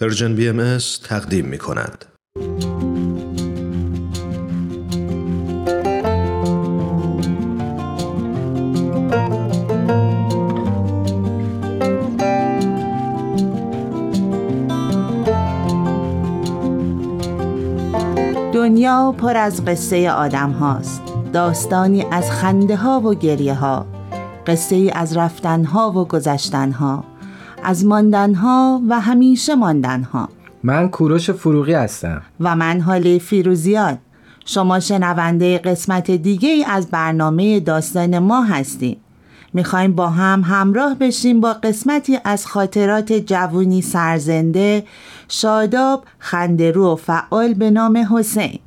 پرژن بی ام تقدیم می کند. دنیا پر از قصه آدم هاست داستانی از خنده ها و گریه ها قصه از رفتن ها و گذشتن ها از ماندن ها و همیشه ماندن ها من کوروش فروغی هستم. و من حالی فیروزیاد. شما شنونده قسمت دیگه ای از برنامه داستان ما هستیم می‌خوایم با هم همراه بشیم با قسمتی از خاطرات جوونی سرزنده شاداب خندرو و فعال به نام حسین.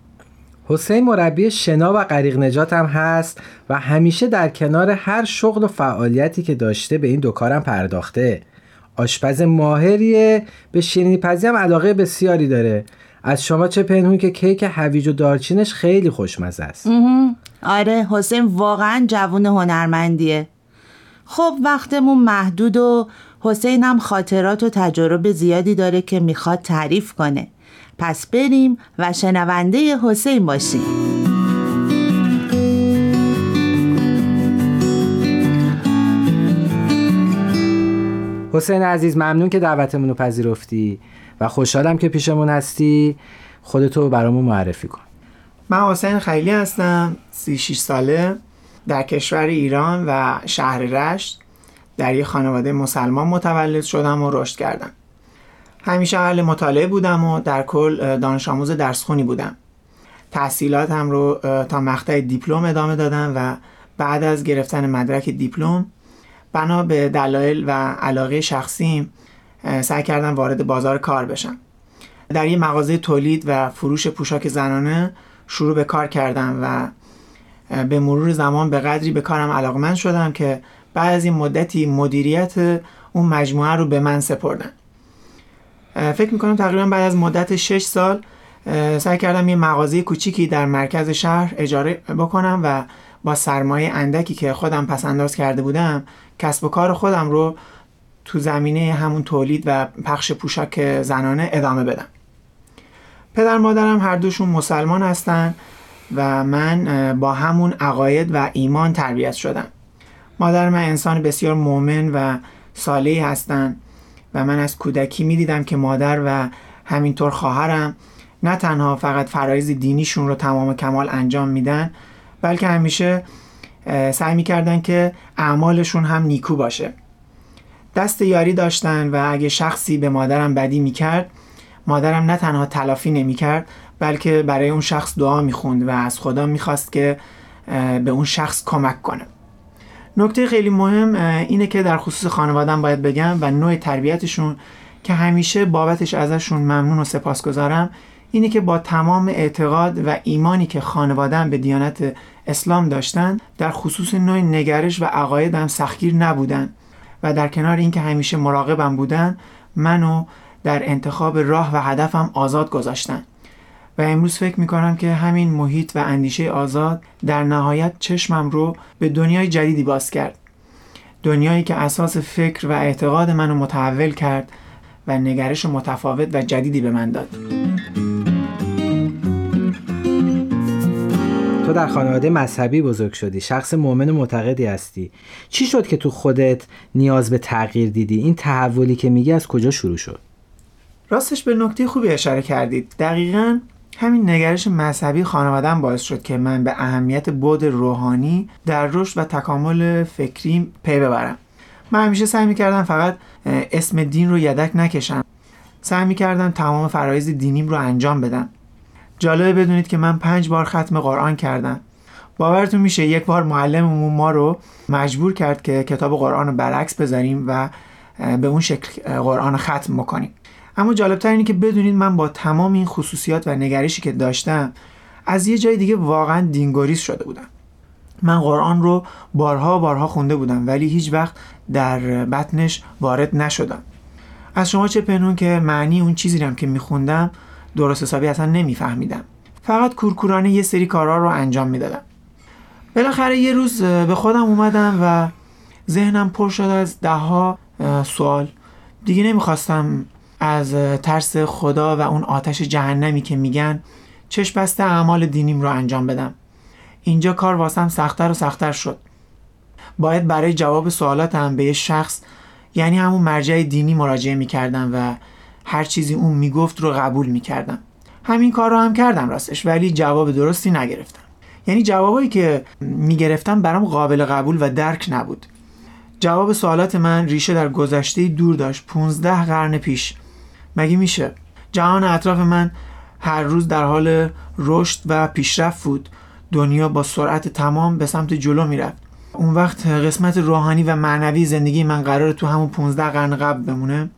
حسین مربی شنا و غریق نجات هم هست و همیشه در کنار هر شغل و فعالیتی که داشته به این دو کارم پرداخته. آشپز ماهریه. به شیرینی پزی هم علاقه بسیاری داره. از شما چه پنهون که کیک هویج و دارچینش خیلی خوشمزه است. آره حسین واقعا جوون هنرمندیه. خب وقتمون محدود و حسین هم خاطرات و تجربه زیادی داره که می‌خواد تعریف کنه. پس بریم و شنونده حسین باشیم. حسین عزیز ممنون که دعوتمون رو پذیرفتی و خوشحالم که پیشمون هستی. خودتو برامون معرفی کن. من حسین خیلی هستم 36 ساله در کشور ایران و شهر رشت. در یه خانواده مسلمان متولد شدم و رشد کردم. همیشه اهل مطالعه بودم و در کل دانش آموز درسخونی بودم. تحصیلاتم رو تا مقطع دیپلم ادامه دادم و بعد از گرفتن مدرک دیپلم بنا به دلایل و علاقه شخصیم سعی کردم وارد بازار کار بشم. در یه مغازه تولید و فروش پوشاک زنانه شروع به کار کردم و به مرور زمان به قدری به کارم علاقمند شدم که بعد از این مدتی مدیریت اون مجموعه رو به من سپردن. فکر می‌کنم تقریبا بعد از مدت 6 سال سعی کردم یه مغازه کوچیکی در مرکز شهر اجاره بکنم و با سرمایه اندکی که خودم پس انداز کرده بودم کسب و کار خودم رو تو زمینه همون تولید و پخش پوشاک زنانه ادامه بدم. پدر مادرم هر دوشون مسلمان هستن و من با همون عقاید و ایمان تربیت شدم. مادر من انسان بسیار مؤمن و صالحی هستند و من از کودکی می‌دیدم که مادر و همینطور خواهرم نه تنها فقط فرایز دینیشون رو تمام کمال انجام میدن بلکه همیشه سعی می‌کردن که اعمالشون هم نیکو باشه. دست یاری داشتن و اگه شخصی به مادرم بدی می‌کرد مادرم نه تنها تلافی نمی‌کرد بلکه برای اون شخص دعا می‌خوند و از خدا می‌خواست که به اون شخص کمک کنه. نکته خیلی مهم اینه که در خصوص خانوادم باید بگم و نوع تربیتشون که همیشه بابتش ازشون ممنون و سپاسگزارم اینه که با تمام اعتقاد و ایمانی که خانوادم به دیانت اسلام داشتن در خصوص نوع نگرش و عقایدم سختگیر نبودن و در کنار اینکه همیشه مراقبم بودن منو در انتخاب راه و هدفم آزاد گذاشتن. و امروز فکر می‌کنم که همین محیط و اندیشه آزاد در نهایت چشمم رو به دنیای جدیدی باز کرد. دنیایی که اساس فکر و اعتقاد منو متحول کرد و نگرش متفاوت و جدیدی به من داد. تو در خانواده مذهبی بزرگ شدی شخص مؤمن و معتقدی هستی. چی شد که تو خودت نیاز به تغییر دیدی؟ این تحولی که میگی از کجا شروع شد؟ راستش به نکته خوبی اشاره کردید. دقیقا همین نگرش مذهبی خانوادم باعث شد که من به اهمیت بود روحانی در رشد و تکامل فکری پی ببرم. من همیشه سعی می‌کردم فقط اسم دین رو یدک نکشم. سعی می‌کردم تمام فرایز دینیم رو انجام بدم. جالبه بدونید که من پنج بار ختم قرآن کردم. باورتون میشه یک بار معلممون ما رو مجبور کرد که کتاب قرآن رو برعکس بذاریم و به اون شکل قرآن ختم بکنیم. اما جالبتر اینه که بدونید من با تمام این خصوصیات و نگرشی که داشتم از یه جای دیگه واقعا دینگوریز شده بودم. من قرآن رو بارها بارها خونده بودم ولی هیچ وقت در بطنش وارد نشدم. از شما چه پنون که معنی اون چیزی رم که میخوندم درست حسابی اصلا نمیفهمیدم. فقط کورکورانه یه سری کارها رو انجام می‌دادم. بالاخره یه روز به خودم اومدم و ذهنم پر شد از دهها سوال. دیگه نمی‌خواستم از ترس خدا و اون آتش جهنمی که میگن چشم بسته اعمال دینیم رو انجام بدم. اینجا کار واسم سختتر و سختتر شد. باید برای جواب سوالاتم به یه شخص یعنی همون مرجع دینی مراجعه می‌کردم و هر چیزی اون می‌گفت رو قبول می‌کردم. همین کار رو هم کردم راستش ولی جواب درستی نگرفتم. یعنی جوابایی که می‌گرفتم برام قابل قبول و درک نبود. جواب سوالات من ریشه در گذشته دور داشت 15 قرن پیش. مگه میشه؟ جهان اطراف من هر روز در حال رشد و پیشرفت بود. دنیا با سرعت تمام به سمت جلو می‌رفت. اون وقت قسمت روحانی و معنوی زندگی من قرار تو همون 15 قرن قبل بمونه.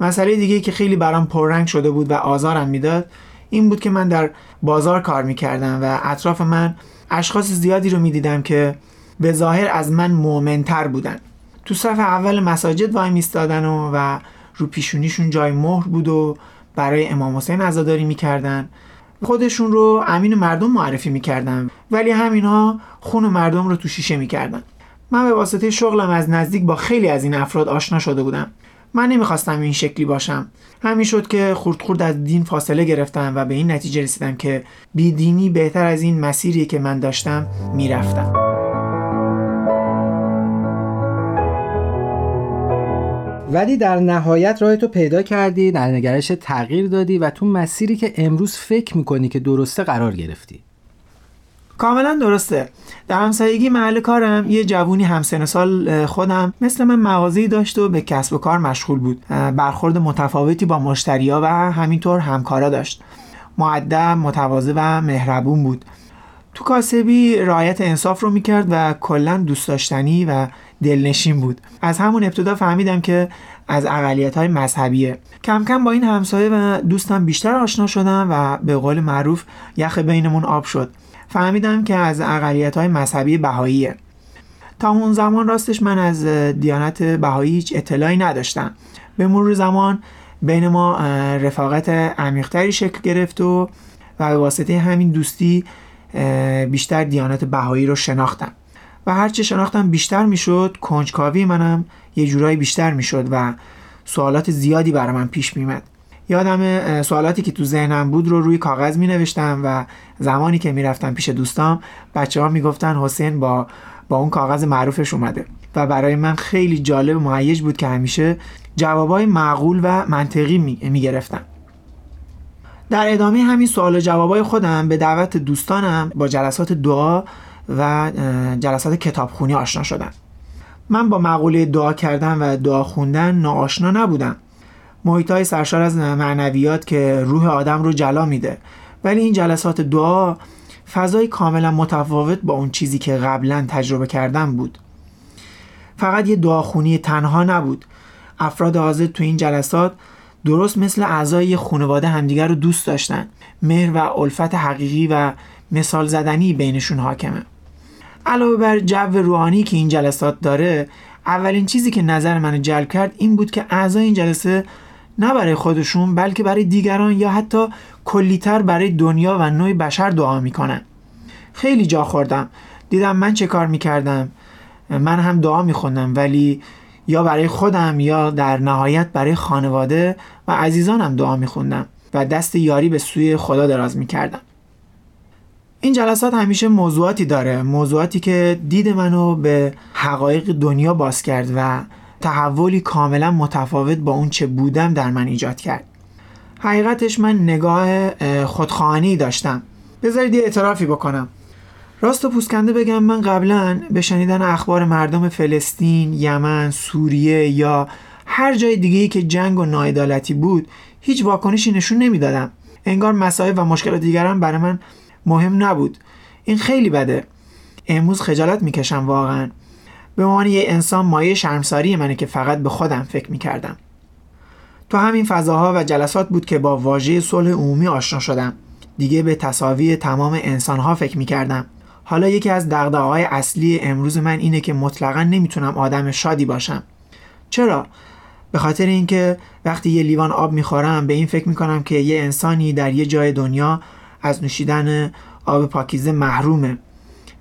مسئله دیگه که خیلی برام پررنگ شده بود و آزارم می‌داد این بود که من در بازار کار می‌کردم و اطراف من اشخاص زیادی رو می‌دیدم که به ظاهر از من مؤمنتر بودن. تو صف اول مساجد وای میستادن و, و رو پیشونیشون جای مهر بود و برای امام حسین عزاداری می‌کردن. خودشون رو امین مردم معرفی می‌کردن. ولی همینا خون مردم رو تو شیشه می‌کردن. من به واسطه شغلم از نزدیک با خیلی از این افراد آشنا شده بودم. من نمی‌خواستم این شکلی باشم. همین شد که خورد خورد از دین فاصله گرفتم و به این نتیجه رسیدم که بیدینی بهتر از این مسیری که من داشتم می‌رفتم. ولی در نهایت راه تو پیدا کردی در نگرش تغییر دادی و تو مسیری که امروز فکر می‌کنی که درسته قرار گرفتی. کاملا درسته. در همسایگی محل کارم یه جوونی همسن سال خودم مثل من مغازه‌ای داشت و به کسب و کار مشغول بود. برخورد متفاوتی با مشتریا و همینطور همکارا داشت. معدب متواضع و مهربون بود. تو کاسبی رعایت انصاف رو می‌کرد و کلا دوست داشتنی و دلنشین بود. از همون ابتدا فهمیدم که از اقلیت های مذهبیه. کم کم با این همسایه و دوستم بیشتر آشنا شدم و به قول معروف یخ بینمون آب شد. فهمیدم که از اقلیت های مذهبی بهاییه. تا اون زمان راستش من از دیانت بهایی هیچ اطلاعی نداشتم. به مرور زمان بین ما رفاقت عمیقتری شکل گرفت و و به واسطه همین دوستی بیشتر دیانت بهایی رو شناختم. و هرچه شناختم بیشتر می‌شد کنجکاوی منم یه جورایی بیشتر می‌شد و سوالات زیادی برای من پیش میمد یادم سوالاتی که تو ذهنم بود رو روی کاغذ می نوشتم و زمانی که می‌رفتم پیش دوستام بچه ها می‌گفتن حسین با با اون کاغذ معروفش اومده و برای من خیلی جالب و مهیج بود که همیشه جوابای معقول و منطقی می گرفتم در ادامه همین سوال و جوابای خودم به دعوت دوستانم با جلسات دعا و جلسات کتابخونی آشنا شدم. من با مقوله دعا کردن و دعا خوندن ناآشنا نبودم. محیط سرشار از معنویات که روح آدم رو جلا میده. ولی این جلسات دعا فضای کاملا متفاوت با اون چیزی که قبلا تجربه کردم بود. فقط یه دعاخونی تنها نبود. افراد حاضر تو این جلسات درست مثل اعضای خانواده همدیگر رو دوست داشتن. مهر و الفت حقیقی و مثال زدنی بینشون حاکمه. علاوه بر جو روحانی که این جلسات داره اولین چیزی که نظر منو جلب کرد این بود که اعضای این جلسه نه برای خودشون بلکه برای دیگران یا حتی کلیتر برای دنیا و نوع بشر دعا می‌کنن. خیلی جا خوردم. دیدم من چه کار می‌کردم. من هم دعا میخوندم ولی یا برای خودم یا در نهایت برای خانواده و عزیزانم دعا میخوندم و دست یاری به سوی خدا دراز می‌کردم. این جلسات همیشه موضوعاتی داره. موضوعاتی که دید منو به حقایق دنیا باز کرد و تحولی کاملا متفاوت با اون چه بودم در من ایجاد کرد. حقیقتش من نگاه خودخواهانی داشتم. بذارید یه اعترافی بکنم. راست و پوسکنده بگم من قبلا به شنیدن اخبار مردم فلسطین، یمن، سوریه یا هر جای دیگه که جنگ و ناعدالتی بود هیچ واکنشی نشون نمی‌دادم. انگار مسائل و مشکلات دیگران برای من مهم نبود. این خیلی بده. امروز خجالت می‌کشم واقعا. به عنوان یه انسان مایه شرمساری منه که فقط به خودم فکر می‌کردم. تو همین فضاها و جلسات بود که با واژه صلح عمومی آشنا شدم. دیگه به تصاوی تمام انسانها فکر می‌کردم. حالا یکی از دغدغه‌های اصلی امروز من اینه که مطلقا نمی‌تونم آدم شادی باشم. چرا؟ به خاطر اینکه وقتی یه لیوان آب می‌خورم به این فکر می‌کنم که یه انسانی در یه جای دنیا از نوشیدن آب پاکیزه محرومه.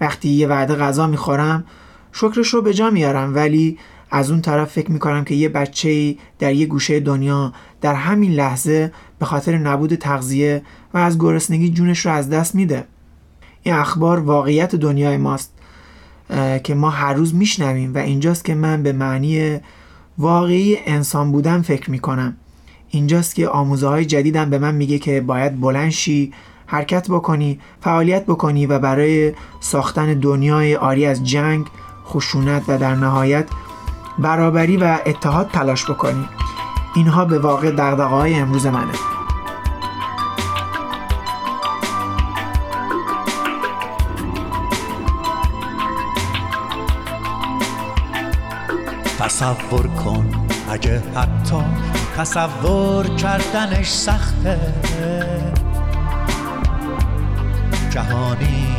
وقتی یه وعده غذا می‌خورم شکرش رو به جا میارم ولی از اون طرف فکر می‌کنم که یه بچه در یه گوشه دنیا در همین لحظه به خاطر نبود تغذیه و از گرسنگی جونش رو از دست میده. این اخبار واقعیت دنیای ماست که ما هر روز میشنویم و اینجاست که من به معنی واقعی انسان بودن فکر می‌کنم. اینجاست که آموزه های جدیدم به من میگه که باید بلند شی حرکت بکنی فعالیت بکنی و برای ساختن دنیای آری از جنگ خشونت و در نهایت برابری و اتحاد تلاش بکنی. اینها به واقع دقدقه های امروز منه. تصور کن اگه حتی تصور کردنش سخته. جهانی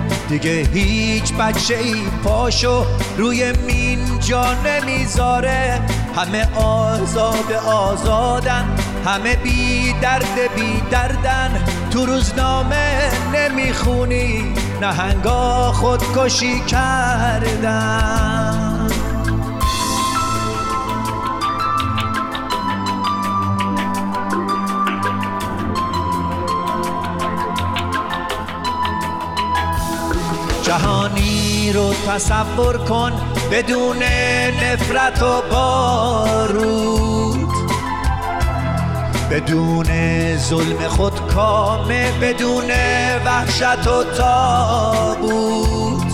دیگه هیچ بچه ای پاشو روی مین جا نمی‌ذاره. همه آزاد آزادن همه بی درد بی دردن. تو روزنامه نمی‌خونی نهنگا خودکشی کردن. جهانی رو تصور کن بدون نفرت و بارود. بدون ظلم خود کامه بدون وحشت و تابود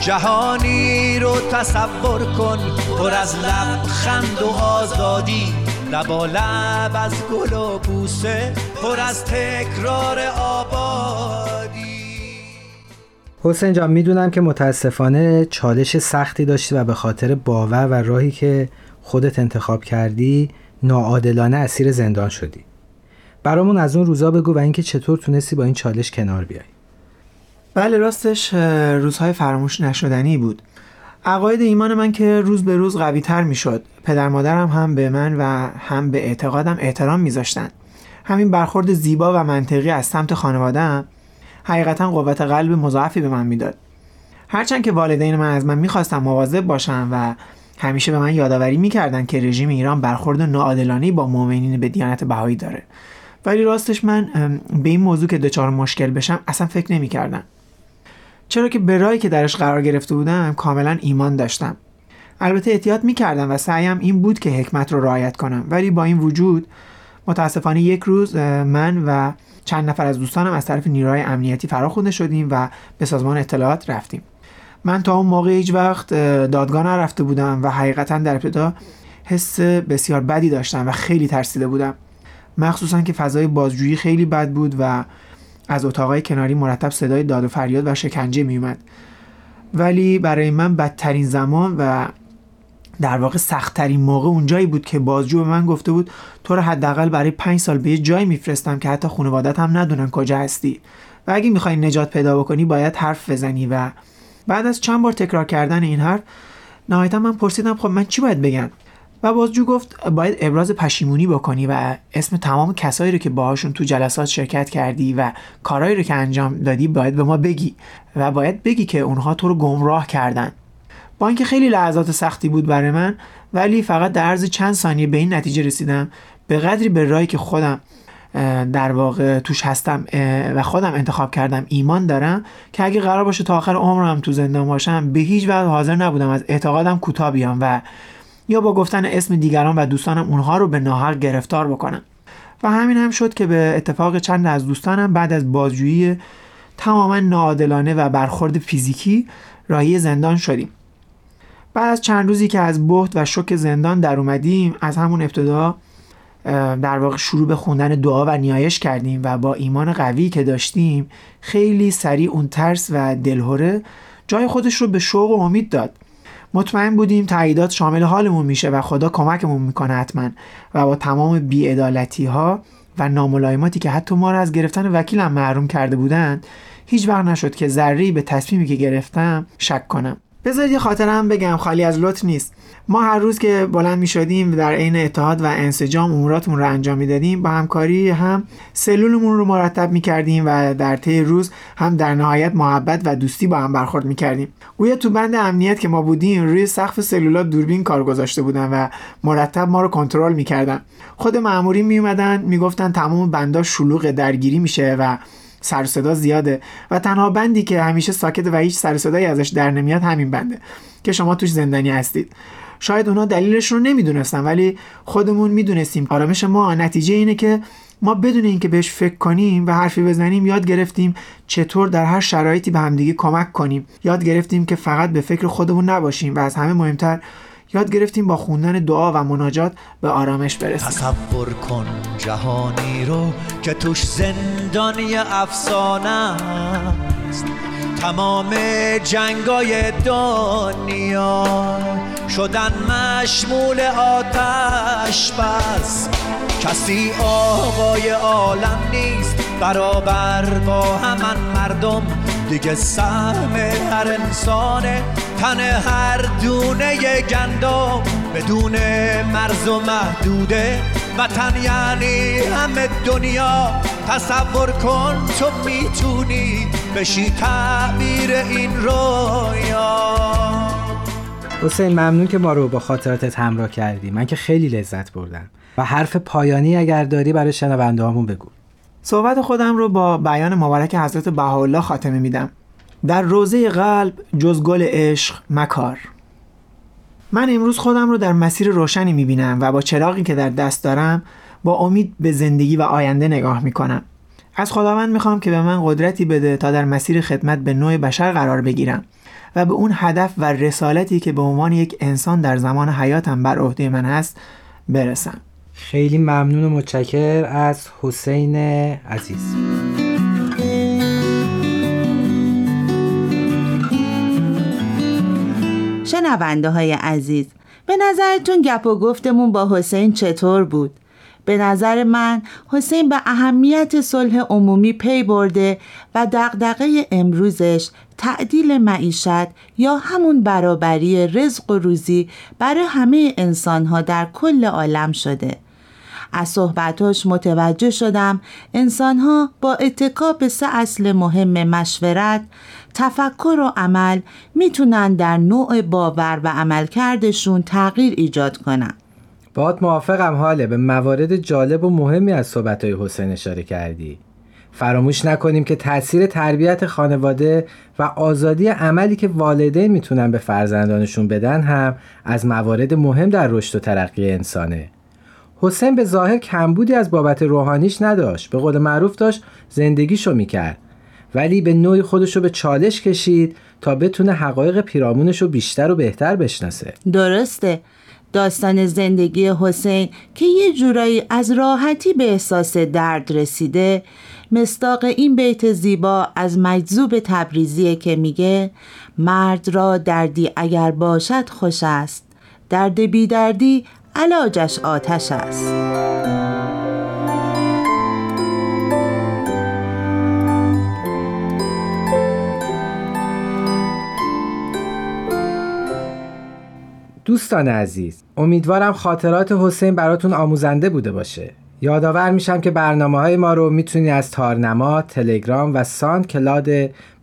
جهانی رو تصور کن پر از لبخند و آزادی لبا لب از گل و بوسه پر از تکرار آبادی حسین جان می‌دونم که متاسفانه چالش سختی داشتی و به خاطر باور و راهی که خودت انتخاب کردی ناعادلانه اسیر زندان شدی. برامون از اون روزا بگو و اینکه چطور تونستی با این چالش کنار بیای. بله راستش روزهای فراموش نشدنی بود. عقاید ایمان من که روز به روز قوی تر می شد پدر مادرم هم به من و هم به اعتقادم احترام میذاشتن. همین برخورد زیبا و منطقی از سمت خانوادهام حقیقتا قوت قلب مضاعفی به من می‌داد. هرچند که والدین من از من می‌خواستن مواظب باشم و همیشه به من یادآوری می‌کردن که رژیم ایران برخورد ناعادلانه با مؤمنین به دیانت بهایی داره. ولی راستش من به این موضوع که دچار مشکل بشم اصلا فکر نمی‌کردم. چرا که به راهی که درش قرار گرفته بودم کاملا ایمان داشتم. البته احتیاط می‌کردم و سعیم این بود که حکمت رو رعایت کنم. ولی با این وجود متاسفانه یک روز من و چند نفر از دوستانم از طرف نیروهای امنیتی فراخونده شدیم و به سازمان اطلاعات رفتیم. من تا اون موقع هیچ وقت دادگاه نرفته بودم و حقیقتا در ابتدا حس بسیار بدی داشتم و خیلی ترسیده بودم. مخصوصا که فضای بازجویی خیلی بد بود و از اتاقای کناری مرتب صدای داد و فریاد و شکنجه میومد ولی برای من بدترین زمان و در واقع سختترین موقع اونجایی بود که بازجو به من گفته بود تو رو حداقل برای پنج سال به یه جایی میفرستم که حتی خانوادت هم ندونن کجا هستی. و اگه می‌خوای نجات پیدا بکنی باید حرف بزنی و بعد از چند بار تکرار کردن این حرف نهایتا من پرسیدم خب من چی باید بگم؟ و بازجو گفت باید ابراز پشیمونی بکنی و اسم تمام کسایی رو که باهاشون تو جلسات شرکت کردی و کارهایی رو که انجام دادی باید به ما بگی و باید بگی که اونها تو رو گمراه کردن. با اینکه خیلی لحظات سختی بود برای من ولی فقط در عرض چند ثانیه به این نتیجه رسیدم. به قدری به رایی که خودم در واقع توش هستم و خودم انتخاب کردم ایمان دارم که اگه قرار باشه تا آخر عمرم تو زندان باشم به هیچ وجه حاضر نبودم از اعتقادم کوتاه بیام و یا با گفتن اسم دیگران و دوستانم اونها رو به ناحق گرفتار بکنم. و همین هم شد که به اتفاق چند از دوستانم بعد از بازجویی تماما ناعادلانه و برخورد فیزیکی راهی زندان شدیم. بعد از چند روزی که از بحت و شک زندان در اومدیم از همون ابتدا در واقع شروع به خوندن دعا و نیایش کردیم و با ایمان قوی که داشتیم خیلی سریع اون ترس و دلهوره جای خودش رو به شوق و امید داد. مطمئن بودیم تاییدات شامل حالمون میشه و خدا کمکمون می‌کنه حتما و با تمام بیعدالتی ها و ناملایماتی که حتی ما رو از گرفتن وکیلم محروم کرده بودند هیچ وقت نشد که ذری به تصمیمی که گرفتم شک کنم. بذارید یه خاطره هم بگم خالی از لطف نیست. ما هر روز که بلند می شدیم در عین اتحاد و انسجام اموراتمون رو انجام می‌دادیم با همکاری هم سلولمون رو مرتب می کردیم و در طی روز هم در نهایت محبت و دوستی با هم برخورد می کردیم گویا تو بند امنیت که ما بودیم روی سقف سلولات دوربین کار گذاشته بودن و مرتب ما رو کنترل می‌کردن. خود مامورین می اومدن تمام بندا شلوغ درگیری میشه و سر صدا زیاده و تنها بندی که همیشه ساکت و هیچ سر صدایی ازش در نمیاد همین بنده که شما توش زندانی هستید. شاید اونا دلیلش رو نمی‌دونستن ولی خودمون می‌دونستیم. آرامش ما نتیجه اینه که ما بدون اینکه بهش فکر کنیم و حرفی بزنیم یاد گرفتیم چطور در هر شرایطی به همدیگه کمک کنیم. یاد گرفتیم که فقط به فکر خودمون نباشیم و از همه مهمتر یاد گرفتیم با خوندن دعا و مناجات به آرامش برسیم. تصور کن جهانی رو که توش زندانی افسانه است. تمام جنگای دنیا شدن مشمول آتش بس. کسی آقای عالم نیست برابر با همان مردم. دیگه سهم هر انسانه تن هر دونه گندم بدون مرز و محدوده. وطن یعنی همه دنیا تصور کن تو می‌تونی بشی تعبیر این رویا. حسین ممنون که ما رو با خاطراتت همراه کردی. من که خیلی لذت بردم. و حرف پایانی اگر داری برای شنونده بگو. صحبت خودم رو با بیان مبارک حضرت بهاءالله خاتمه میدم. در روزه قلب جز گل عشق مکار. من امروز خودم رو در مسیر روشنی می‌بینم و با چراغی که در دست دارم با امید به زندگی و آینده نگاه می‌کنم. از خداوند می‌خوام که به من قدرتی بده تا در مسیر خدمت به نوع بشر قرار بگیرم و به اون هدف و رسالتی که به عنوان یک انسان در زمان حیاتم بر عهده من هست برسم. خیلی ممنون و متشکر از حسین عزیز شنونده های عزیز به نظرتون گپ و گفتمون با حسین چطور بود؟ به نظر من حسین به اهمیت صلح عمومی پی برده و دغدغه امروزش تعدیل معیشت یا همون برابری رزق و روزی برای همه انسانها در کل عالم شده از صحبتاش متوجه شدم. انسانها با اتکا به سه اصل مهم مشورت تفکر و عمل می‌تونن در نوع باور و عملکردشون تغییر ایجاد کنن. باید موافقم حاله. به موارد جالب و مهمی از صحبتهای حسین اشاره کردی. فراموش نکنیم که تاثیر تربیت خانواده و آزادی عملی که والدین می‌تونن به فرزندانشون بدن هم از موارد مهم در رشد و ترقی انسانه. حسین به ظاهر کمبودی از بابت روحانیش نداشت. به قول معروف داشت زندگیشو می‌کرد. ولی به نوعی خودشو به چالش کشید تا بتونه حقایق پیرامونشو بیشتر و بهتر بشناسه. درسته. داستان زندگی حسین که یه جورایی از راحتی به احساس درد رسیده مستاق این بیت زیبا از مجذوب تبریزیه که میگه مرد را دردی اگر باشد خوش است. درد بی دردی علاجش آتش است. دوستان عزیز امیدوارم خاطرات حسین براتون آموزنده بوده باشه. یادآور میشم که برنامه های ما رو می‌تونید از تارنما، تلگرام و SoundCloud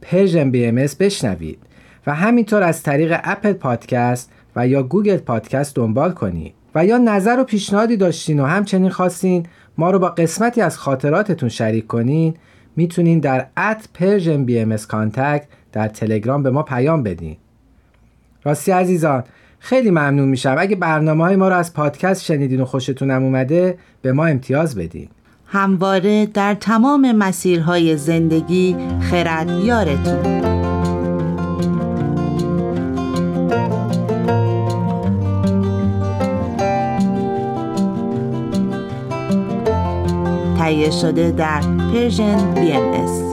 Persian BM بشنوید و همینطور از طریق Apple Podcast و یا Google Podcast دنبال کنید. و یا نظر و پیشنهادی داشتین و همچنین خواستین ما رو با قسمتی از خاطراتتون شریک کنین می‌تونین در at Persian BM در تلگرام به ما پیام بدین. راستی عزیزان خیلی ممنون میشم. اگه برنامه های ما رو از پادکست شنیدین و خوشتونم اومده به ما امتیاز بدین. همواره در تمام مسیرهای زندگی خرد یارتون. تهیه شده در پرژن BMS